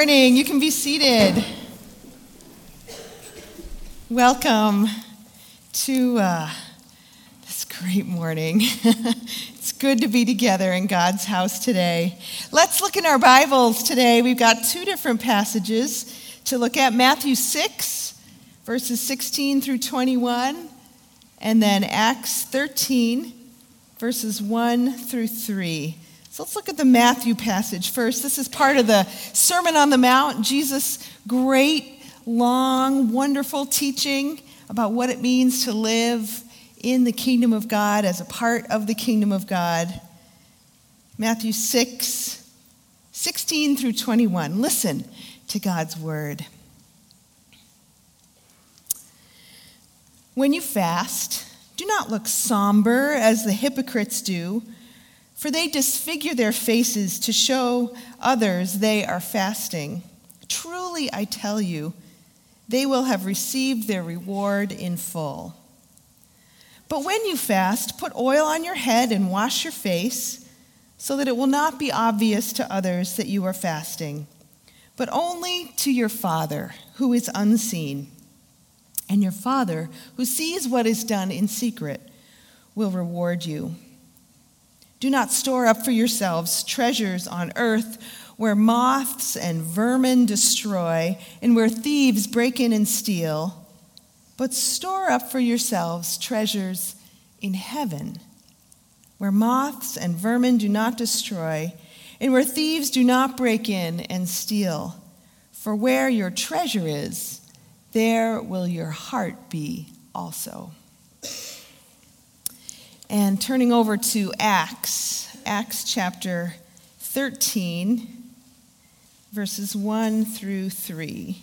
Morning, you can be seated. Welcome to uh, this great morning. it's good to be together in God's house today. Let's look in our Bibles today. We've got two different passages to look at Matthew 6, verses 16 through 21, and then Acts 13, verses 1 through 3. So let's look at the Matthew passage first. This is part of the Sermon on the Mount, Jesus' great, long, wonderful teaching about what it means to live in the kingdom of God as a part of the kingdom of God. Matthew 6, 16 through 21. Listen to God's word. When you fast, do not look somber as the hypocrites do for they disfigure their faces to show others they are fasting. Truly, I tell you, they will have received their reward in full. But when you fast, put oil on your head and wash your face, so that it will not be obvious to others that you are fasting, but only to your Father who is unseen. And your Father, who sees what is done in secret, will reward you. Do not store up for yourselves treasures on earth where moths and vermin destroy and where thieves break in and steal, but store up for yourselves treasures in heaven where moths and vermin do not destroy and where thieves do not break in and steal. For where your treasure is, there will your heart be also. And turning over to Acts, Acts chapter 13, verses 1 through 3.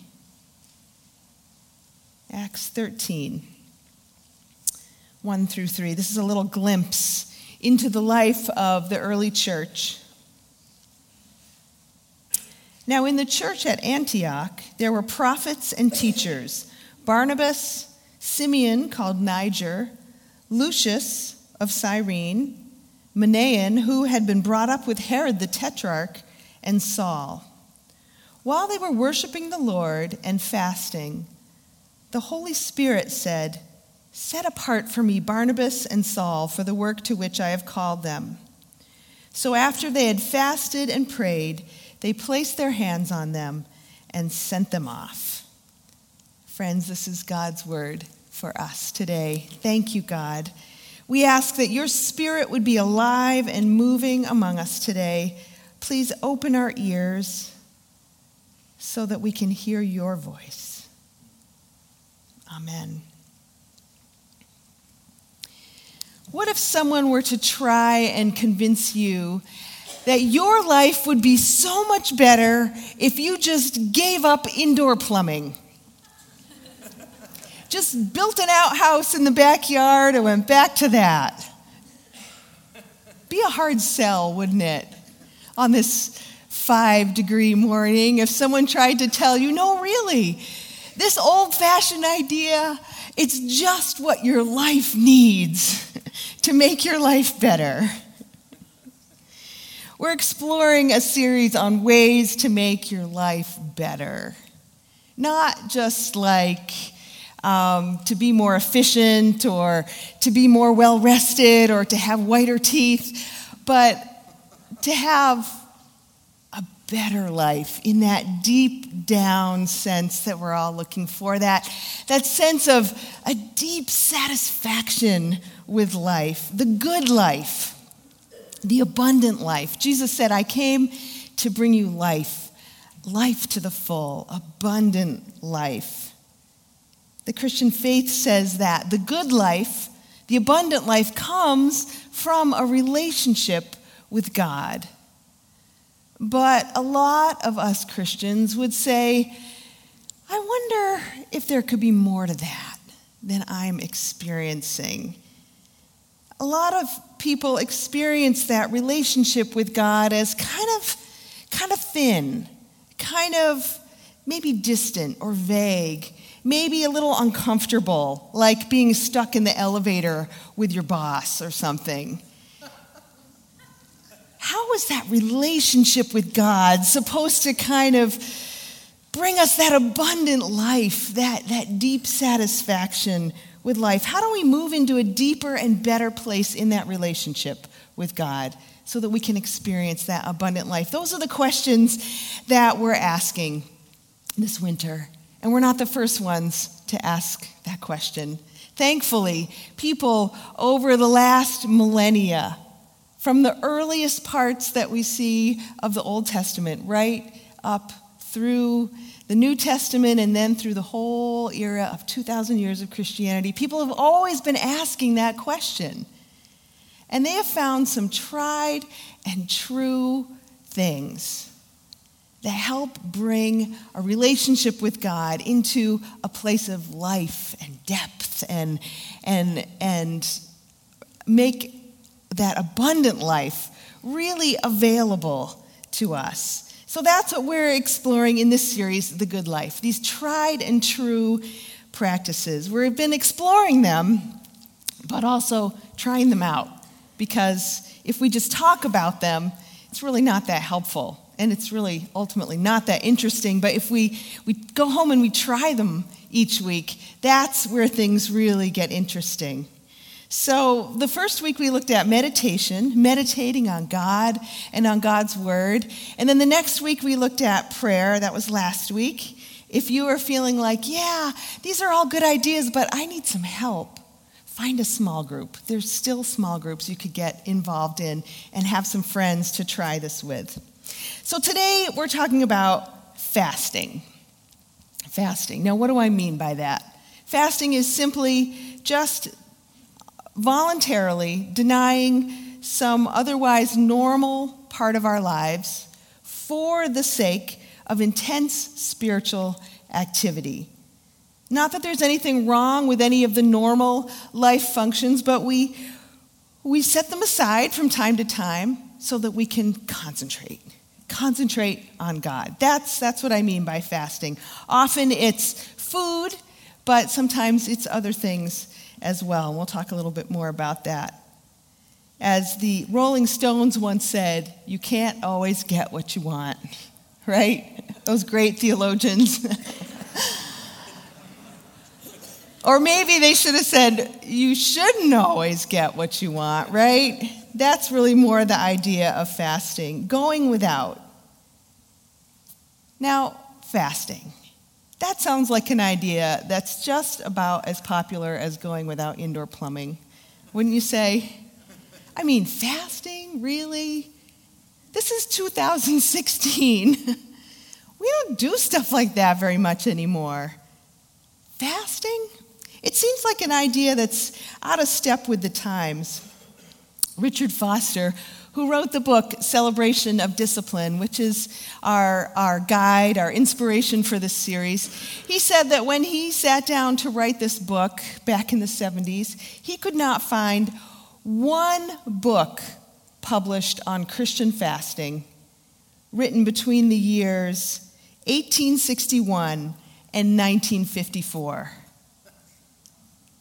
Acts 13, 1 through 3. This is a little glimpse into the life of the early church. Now, in the church at Antioch, there were prophets and teachers Barnabas, Simeon, called Niger, Lucius, of Cyrene, Manaen, who had been brought up with Herod the Tetrarch, and Saul. While they were worshiping the Lord and fasting, the Holy Spirit said, Set apart for me Barnabas and Saul for the work to which I have called them. So after they had fasted and prayed, they placed their hands on them and sent them off. Friends, this is God's word for us today. Thank you, God. We ask that your spirit would be alive and moving among us today. Please open our ears so that we can hear your voice. Amen. What if someone were to try and convince you that your life would be so much better if you just gave up indoor plumbing? Just built an outhouse in the backyard and went back to that. Be a hard sell, wouldn't it, on this five degree morning if someone tried to tell you, no, really, this old fashioned idea, it's just what your life needs to make your life better. We're exploring a series on ways to make your life better. Not just like, um, to be more efficient or to be more well rested or to have whiter teeth, but to have a better life in that deep down sense that we're all looking for that, that sense of a deep satisfaction with life, the good life, the abundant life. Jesus said, I came to bring you life, life to the full, abundant life. The Christian faith says that the good life, the abundant life, comes from a relationship with God. But a lot of us Christians would say, I wonder if there could be more to that than I'm experiencing. A lot of people experience that relationship with God as kind of kind of thin, kind of maybe distant or vague maybe a little uncomfortable, like being stuck in the elevator with your boss or something. How is that relationship with God supposed to kind of bring us that abundant life, that, that deep satisfaction with life? How do we move into a deeper and better place in that relationship with God so that we can experience that abundant life? Those are the questions that we're asking this winter. And we're not the first ones to ask that question. Thankfully, people over the last millennia, from the earliest parts that we see of the Old Testament, right up through the New Testament and then through the whole era of 2,000 years of Christianity, people have always been asking that question. And they have found some tried and true things that help bring a relationship with God into a place of life and depth and, and, and make that abundant life really available to us. So that's what we're exploring in this series, The Good Life, these tried and true practices. We've been exploring them, but also trying them out, because if we just talk about them, it's really not that helpful. And it's really ultimately not that interesting. But if we, we go home and we try them each week, that's where things really get interesting. So, the first week we looked at meditation, meditating on God and on God's Word. And then the next week we looked at prayer. That was last week. If you are feeling like, yeah, these are all good ideas, but I need some help, find a small group. There's still small groups you could get involved in and have some friends to try this with. So, today we're talking about fasting. Fasting. Now, what do I mean by that? Fasting is simply just voluntarily denying some otherwise normal part of our lives for the sake of intense spiritual activity. Not that there's anything wrong with any of the normal life functions, but we, we set them aside from time to time so that we can concentrate. Concentrate on God. That's, that's what I mean by fasting. Often it's food, but sometimes it's other things as well. We'll talk a little bit more about that. As the Rolling Stones once said, you can't always get what you want, right? Those great theologians. or maybe they should have said, you shouldn't always get what you want, right? That's really more the idea of fasting, going without. Now, fasting. That sounds like an idea that's just about as popular as going without indoor plumbing. Wouldn't you say? I mean, fasting? Really? This is 2016. we don't do stuff like that very much anymore. Fasting? It seems like an idea that's out of step with the times. Richard Foster who wrote the book Celebration of Discipline, which is our, our guide, our inspiration for this series. He said that when he sat down to write this book back in the 70s, he could not find one book published on Christian fasting written between the years 1861 and 1954.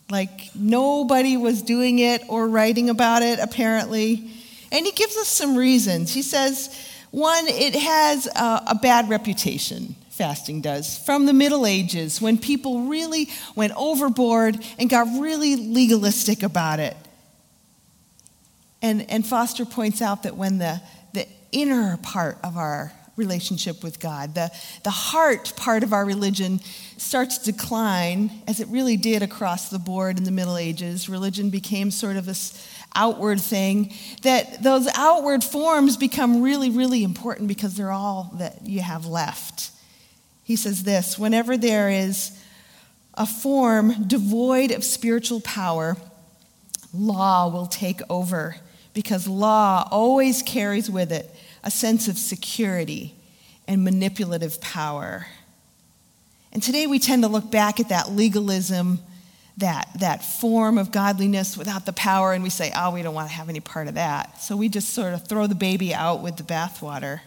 Like nobody was doing it or writing about it, apparently. And he gives us some reasons. He says, one, it has a, a bad reputation fasting does from the Middle Ages when people really went overboard and got really legalistic about it. And, and Foster points out that when the, the inner part of our relationship with God, the, the heart part of our religion starts to decline, as it really did across the board in the Middle Ages, religion became sort of this outward thing, that those outward forms become really, really important because they're all that you have left. He says this whenever there is a form devoid of spiritual power, law will take over because law always carries with it a sense of security and manipulative power. And today we tend to look back at that legalism that, that form of godliness without the power, and we say, oh, we don't want to have any part of that. So we just sort of throw the baby out with the bathwater.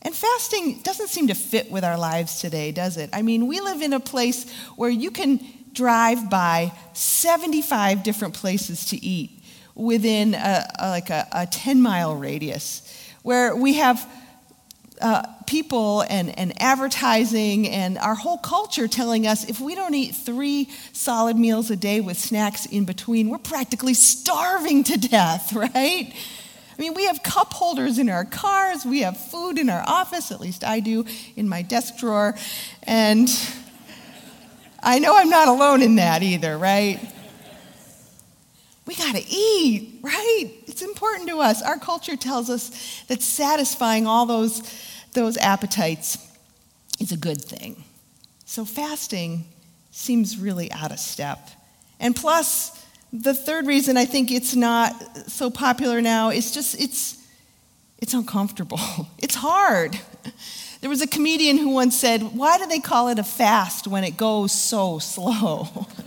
And fasting doesn't seem to fit with our lives today, does it? I mean, we live in a place where you can drive by 75 different places to eat within a, like a, a 10 mile radius, where we have uh, people and, and advertising and our whole culture telling us if we don't eat three solid meals a day with snacks in between, we're practically starving to death, right? I mean, we have cup holders in our cars, we have food in our office, at least I do, in my desk drawer. And I know I'm not alone in that either, right? We got to eat, right? It's important to us. Our culture tells us that satisfying all those, those appetites is a good thing. So fasting seems really out of step. And plus, the third reason I think it's not so popular now is just it's it's uncomfortable. It's hard. There was a comedian who once said, "Why do they call it a fast when it goes so slow?"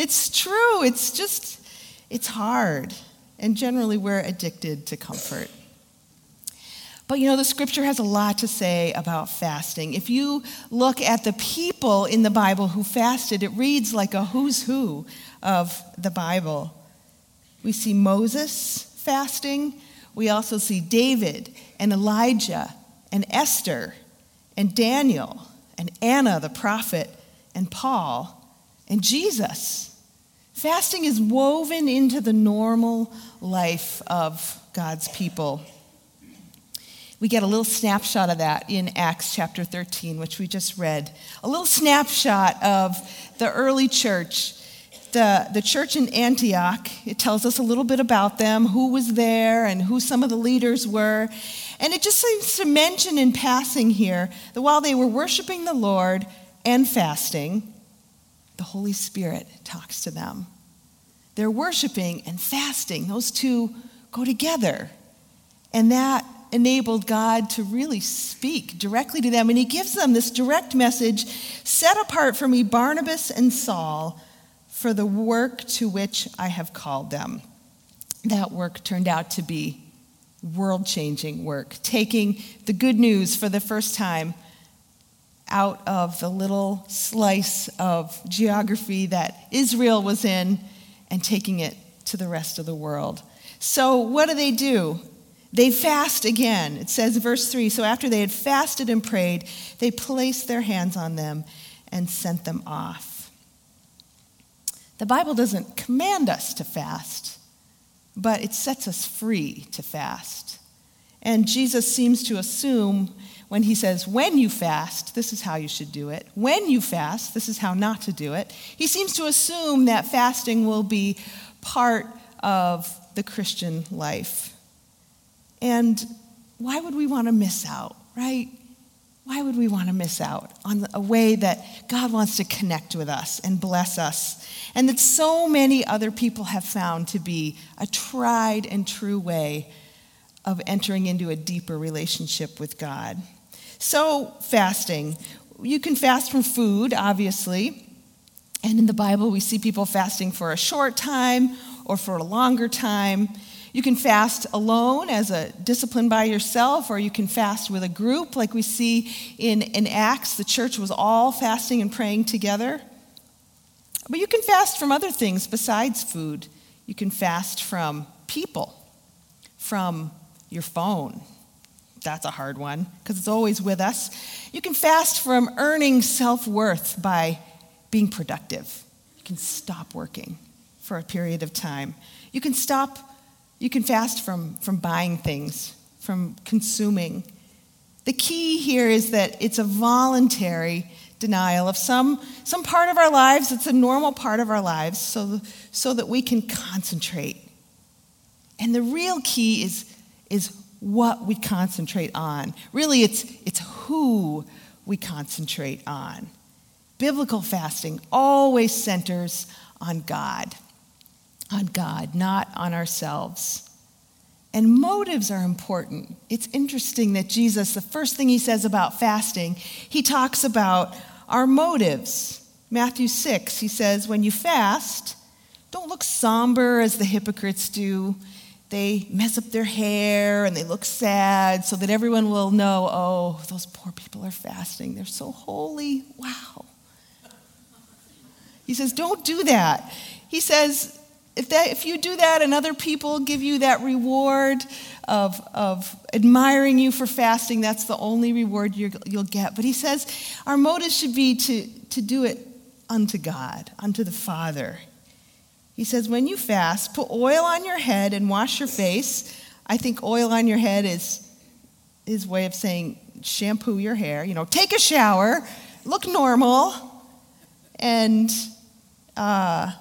It's true. It's just, it's hard. And generally, we're addicted to comfort. But you know, the scripture has a lot to say about fasting. If you look at the people in the Bible who fasted, it reads like a who's who of the Bible. We see Moses fasting. We also see David and Elijah and Esther and Daniel and Anna the prophet and Paul and Jesus. Fasting is woven into the normal life of God's people. We get a little snapshot of that in Acts chapter 13, which we just read. A little snapshot of the early church. The, the church in Antioch, it tells us a little bit about them, who was there, and who some of the leaders were. And it just seems to mention in passing here that while they were worshiping the Lord and fasting, the Holy Spirit talks to them. They're worshiping and fasting, those two go together. And that enabled God to really speak directly to them. And He gives them this direct message set apart for me, Barnabas and Saul, for the work to which I have called them. That work turned out to be world changing work, taking the good news for the first time out of the little slice of geography that Israel was in and taking it to the rest of the world. So, what do they do? They fast again. It says, verse 3 So, after they had fasted and prayed, they placed their hands on them and sent them off. The Bible doesn't command us to fast, but it sets us free to fast. And Jesus seems to assume when he says, when you fast, this is how you should do it. When you fast, this is how not to do it. He seems to assume that fasting will be part of the Christian life. And why would we want to miss out, right? Why would we want to miss out on a way that God wants to connect with us and bless us? And that so many other people have found to be a tried and true way of entering into a deeper relationship with God. So, fasting. You can fast from food, obviously. And in the Bible, we see people fasting for a short time or for a longer time. You can fast alone as a discipline by yourself, or you can fast with a group, like we see in, in Acts. The church was all fasting and praying together. But you can fast from other things besides food. You can fast from people, from your phone, that's a hard one because it's always with us. You can fast from earning self worth by being productive. You can stop working for a period of time. You can stop, you can fast from, from buying things, from consuming. The key here is that it's a voluntary denial of some, some part of our lives, it's a normal part of our lives, so, so that we can concentrate. And the real key is, is what we concentrate on. Really, it's, it's who we concentrate on. Biblical fasting always centers on God, on God, not on ourselves. And motives are important. It's interesting that Jesus, the first thing he says about fasting, he talks about our motives. Matthew 6, he says, When you fast, don't look somber as the hypocrites do they mess up their hair and they look sad so that everyone will know, oh, those poor people are fasting. They're so holy. Wow. He says, don't do that. He says, if, that, if you do that and other people give you that reward of, of admiring you for fasting, that's the only reward you will get. But he says our motive should be to, to do it unto God, unto the Father. He says, when you fast, put oil on your head and wash your face. I think oil on your head is his way of saying shampoo your hair. You know, take a shower, look normal, and uh,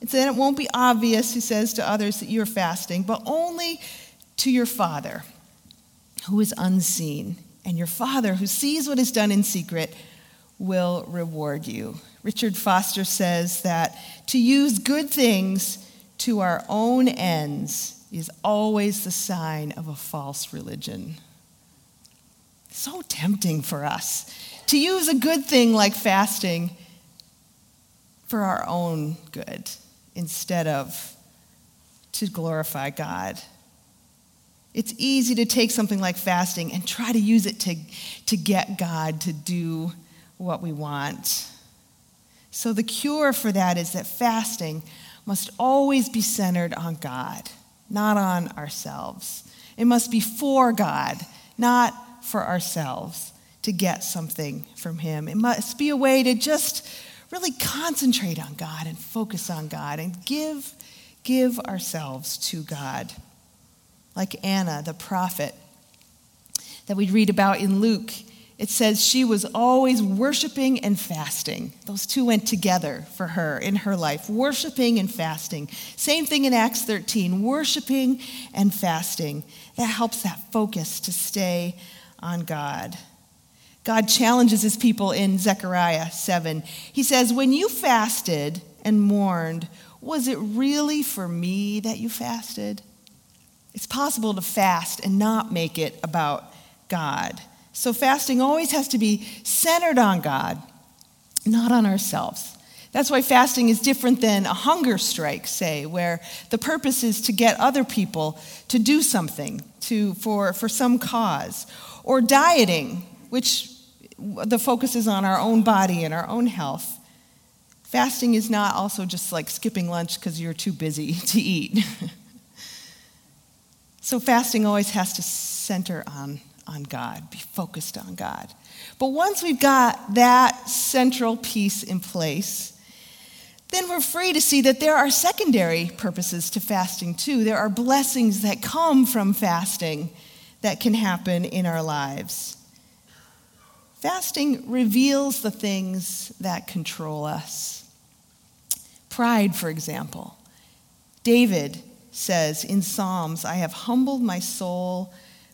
then it won't be obvious, he says to others, that you're fasting, but only to your Father who is unseen. And your Father who sees what is done in secret will reward you. Richard Foster says that to use good things to our own ends is always the sign of a false religion. So tempting for us to use a good thing like fasting for our own good instead of to glorify God. It's easy to take something like fasting and try to use it to, to get God to do what we want. So, the cure for that is that fasting must always be centered on God, not on ourselves. It must be for God, not for ourselves, to get something from Him. It must be a way to just really concentrate on God and focus on God and give, give ourselves to God. Like Anna, the prophet that we read about in Luke, it says she was always worshiping and fasting. Those two went together for her in her life, worshiping and fasting. Same thing in Acts 13, worshiping and fasting. That helps that focus to stay on God. God challenges his people in Zechariah 7. He says, When you fasted and mourned, was it really for me that you fasted? It's possible to fast and not make it about God. So fasting always has to be centered on God, not on ourselves. That's why fasting is different than a hunger strike, say, where the purpose is to get other people to do something to, for, for some cause, or dieting, which the focus is on our own body and our own health. Fasting is not also just like skipping lunch because you're too busy to eat. so, fasting always has to center on, on God, be focused on God. But once we've got that central piece in place, then we're free to see that there are secondary purposes to fasting too. There are blessings that come from fasting that can happen in our lives. Fasting reveals the things that control us. Pride, for example. David says in Psalms, I have humbled my soul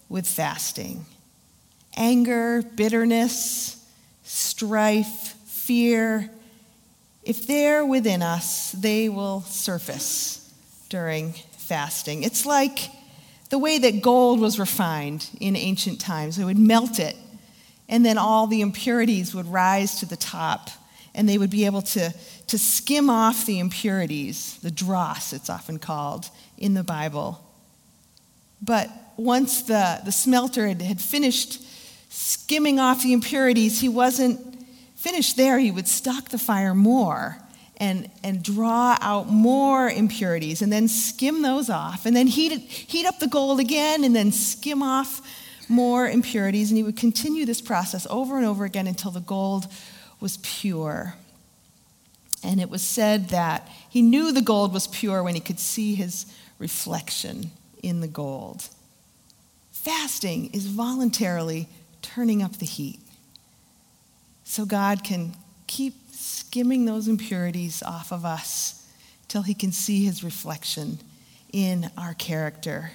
with fasting. Anger, bitterness, strife, fear, if they're within us, they will surface during fasting. It's like the way that gold was refined in ancient times. They would melt it and then all the impurities would rise to the top, and they would be able to, to skim off the impurities, the dross, it's often called in the Bible. But once the, the smelter had, had finished skimming off the impurities, he wasn't finished there. He would stock the fire more and, and draw out more impurities and then skim those off and then heat, it, heat up the gold again and then skim off more impurities, and he would continue this process over and over again until the gold was pure. And it was said that he knew the gold was pure when he could see his reflection in the gold. Fasting is voluntarily turning up the heat so God can keep skimming those impurities off of us till he can see his reflection in our character.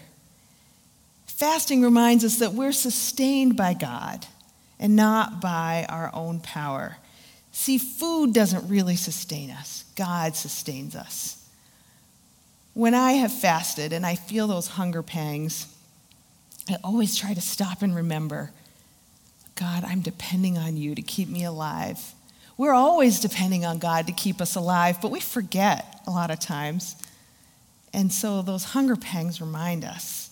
Fasting reminds us that we're sustained by God and not by our own power. See, food doesn't really sustain us, God sustains us. When I have fasted and I feel those hunger pangs, I always try to stop and remember God, I'm depending on you to keep me alive. We're always depending on God to keep us alive, but we forget a lot of times. And so those hunger pangs remind us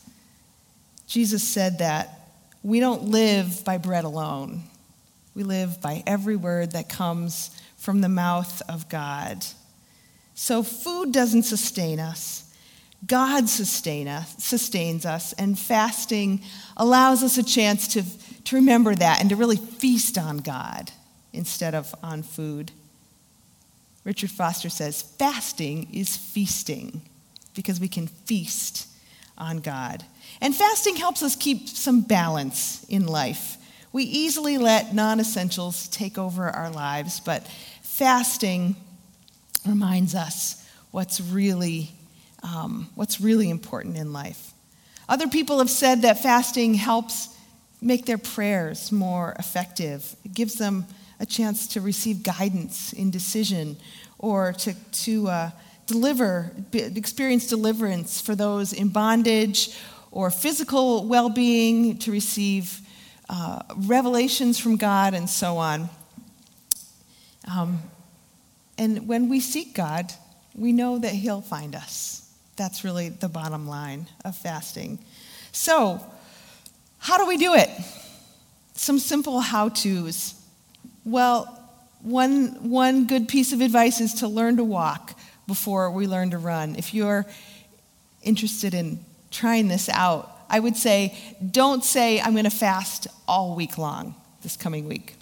Jesus said that we don't live by bread alone, we live by every word that comes from the mouth of God. So food doesn't sustain us. God sustain us, sustains us, and fasting allows us a chance to, to remember that and to really feast on God instead of on food. Richard Foster says fasting is feasting because we can feast on God. And fasting helps us keep some balance in life. We easily let non essentials take over our lives, but fasting reminds us what's really um, what's really important in life. Other people have said that fasting helps make their prayers more effective. It gives them a chance to receive guidance in decision or to, to uh, deliver, experience deliverance for those in bondage or physical well being, to receive uh, revelations from God, and so on. Um, and when we seek God, we know that He'll find us. That's really the bottom line of fasting. So, how do we do it? Some simple how to's. Well, one, one good piece of advice is to learn to walk before we learn to run. If you're interested in trying this out, I would say don't say, I'm going to fast all week long this coming week.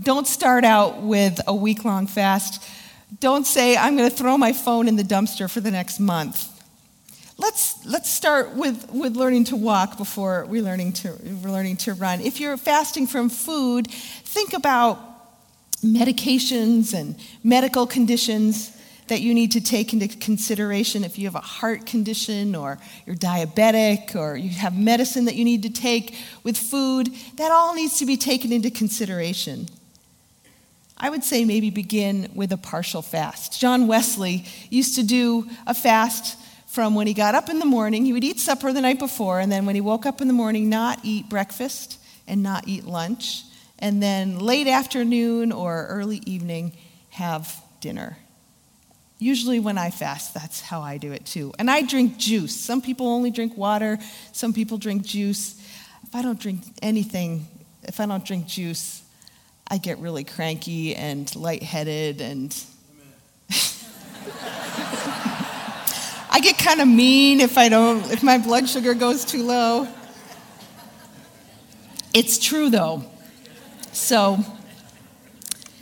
Don't start out with a week long fast don't say, I'm going to throw my phone in the dumpster for the next month. Let's, let's start with, with learning to walk before we're learning to, we're learning to run. If you're fasting from food, think about medications and medical conditions that you need to take into consideration if you have a heart condition or you're diabetic or you have medicine that you need to take with food, that all needs to be taken into consideration. I would say maybe begin with a partial fast. John Wesley used to do a fast from when he got up in the morning. He would eat supper the night before, and then when he woke up in the morning, not eat breakfast and not eat lunch. And then late afternoon or early evening, have dinner. Usually, when I fast, that's how I do it too. And I drink juice. Some people only drink water, some people drink juice. If I don't drink anything, if I don't drink juice, I get really cranky and lightheaded and I get kind of mean if I don't if my blood sugar goes too low. It's true though. So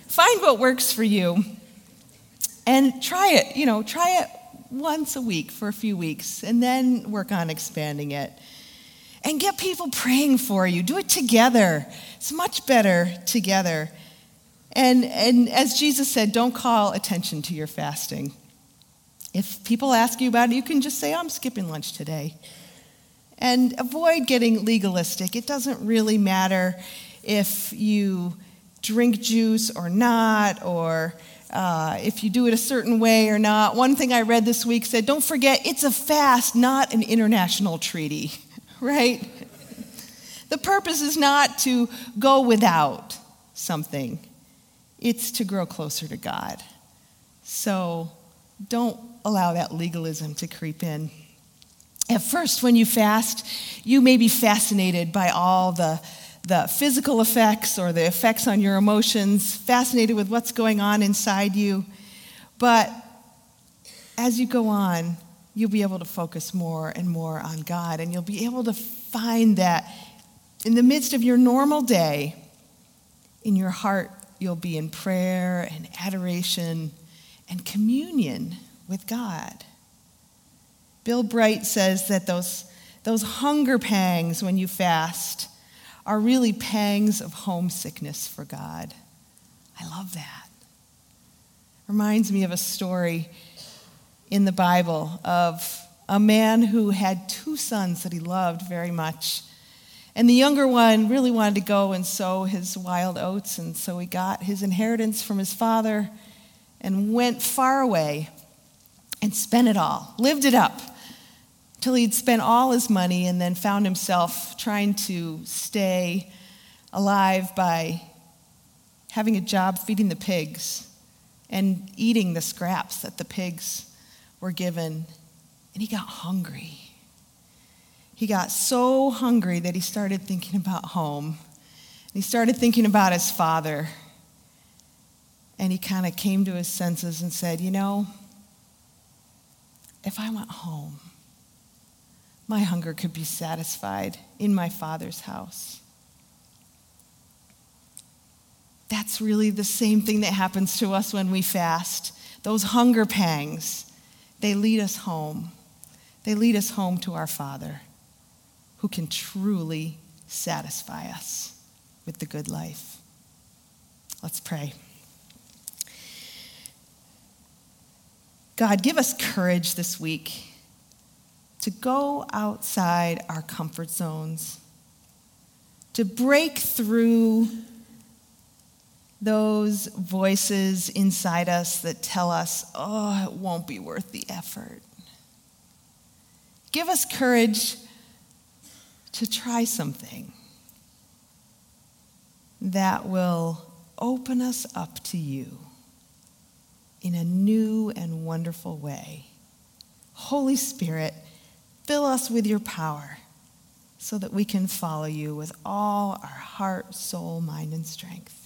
find what works for you and try it, you know, try it once a week for a few weeks and then work on expanding it and get people praying for you. Do it together. It's much better together. And, and as Jesus said, don't call attention to your fasting. If people ask you about it, you can just say, I'm skipping lunch today. And avoid getting legalistic. It doesn't really matter if you drink juice or not, or uh, if you do it a certain way or not. One thing I read this week said, don't forget, it's a fast, not an international treaty. Right? The purpose is not to go without something, it's to grow closer to God. So don't allow that legalism to creep in. At first, when you fast, you may be fascinated by all the, the physical effects or the effects on your emotions, fascinated with what's going on inside you. But as you go on, you'll be able to focus more and more on God. And you'll be able to find that in the midst of your normal day, in your heart, you'll be in prayer and adoration and communion with God. Bill Bright says that those, those hunger pangs when you fast are really pangs of homesickness for God. I love that. Reminds me of a story in the Bible of a man who had two sons that he loved very much. And the younger one really wanted to go and sow his wild oats, and so he got his inheritance from his father and went far away and spent it all, lived it up, till he'd spent all his money and then found himself trying to stay alive by having a job feeding the pigs and eating the scraps that the pigs were given, and he got hungry. He got so hungry that he started thinking about home. He started thinking about his father. And he kind of came to his senses and said, You know, if I went home, my hunger could be satisfied in my Father's house. That's really the same thing that happens to us when we fast. Those hunger pangs, they lead us home. They lead us home to our Father who can truly satisfy us with the good life. Let's pray. God, give us courage this week to go outside our comfort zones, to break through those voices inside us that tell us, oh, it won't be worth the effort. Give us courage to try something that will open us up to you in a new and wonderful way. Holy Spirit, fill us with your power so that we can follow you with all our heart, soul, mind, and strength.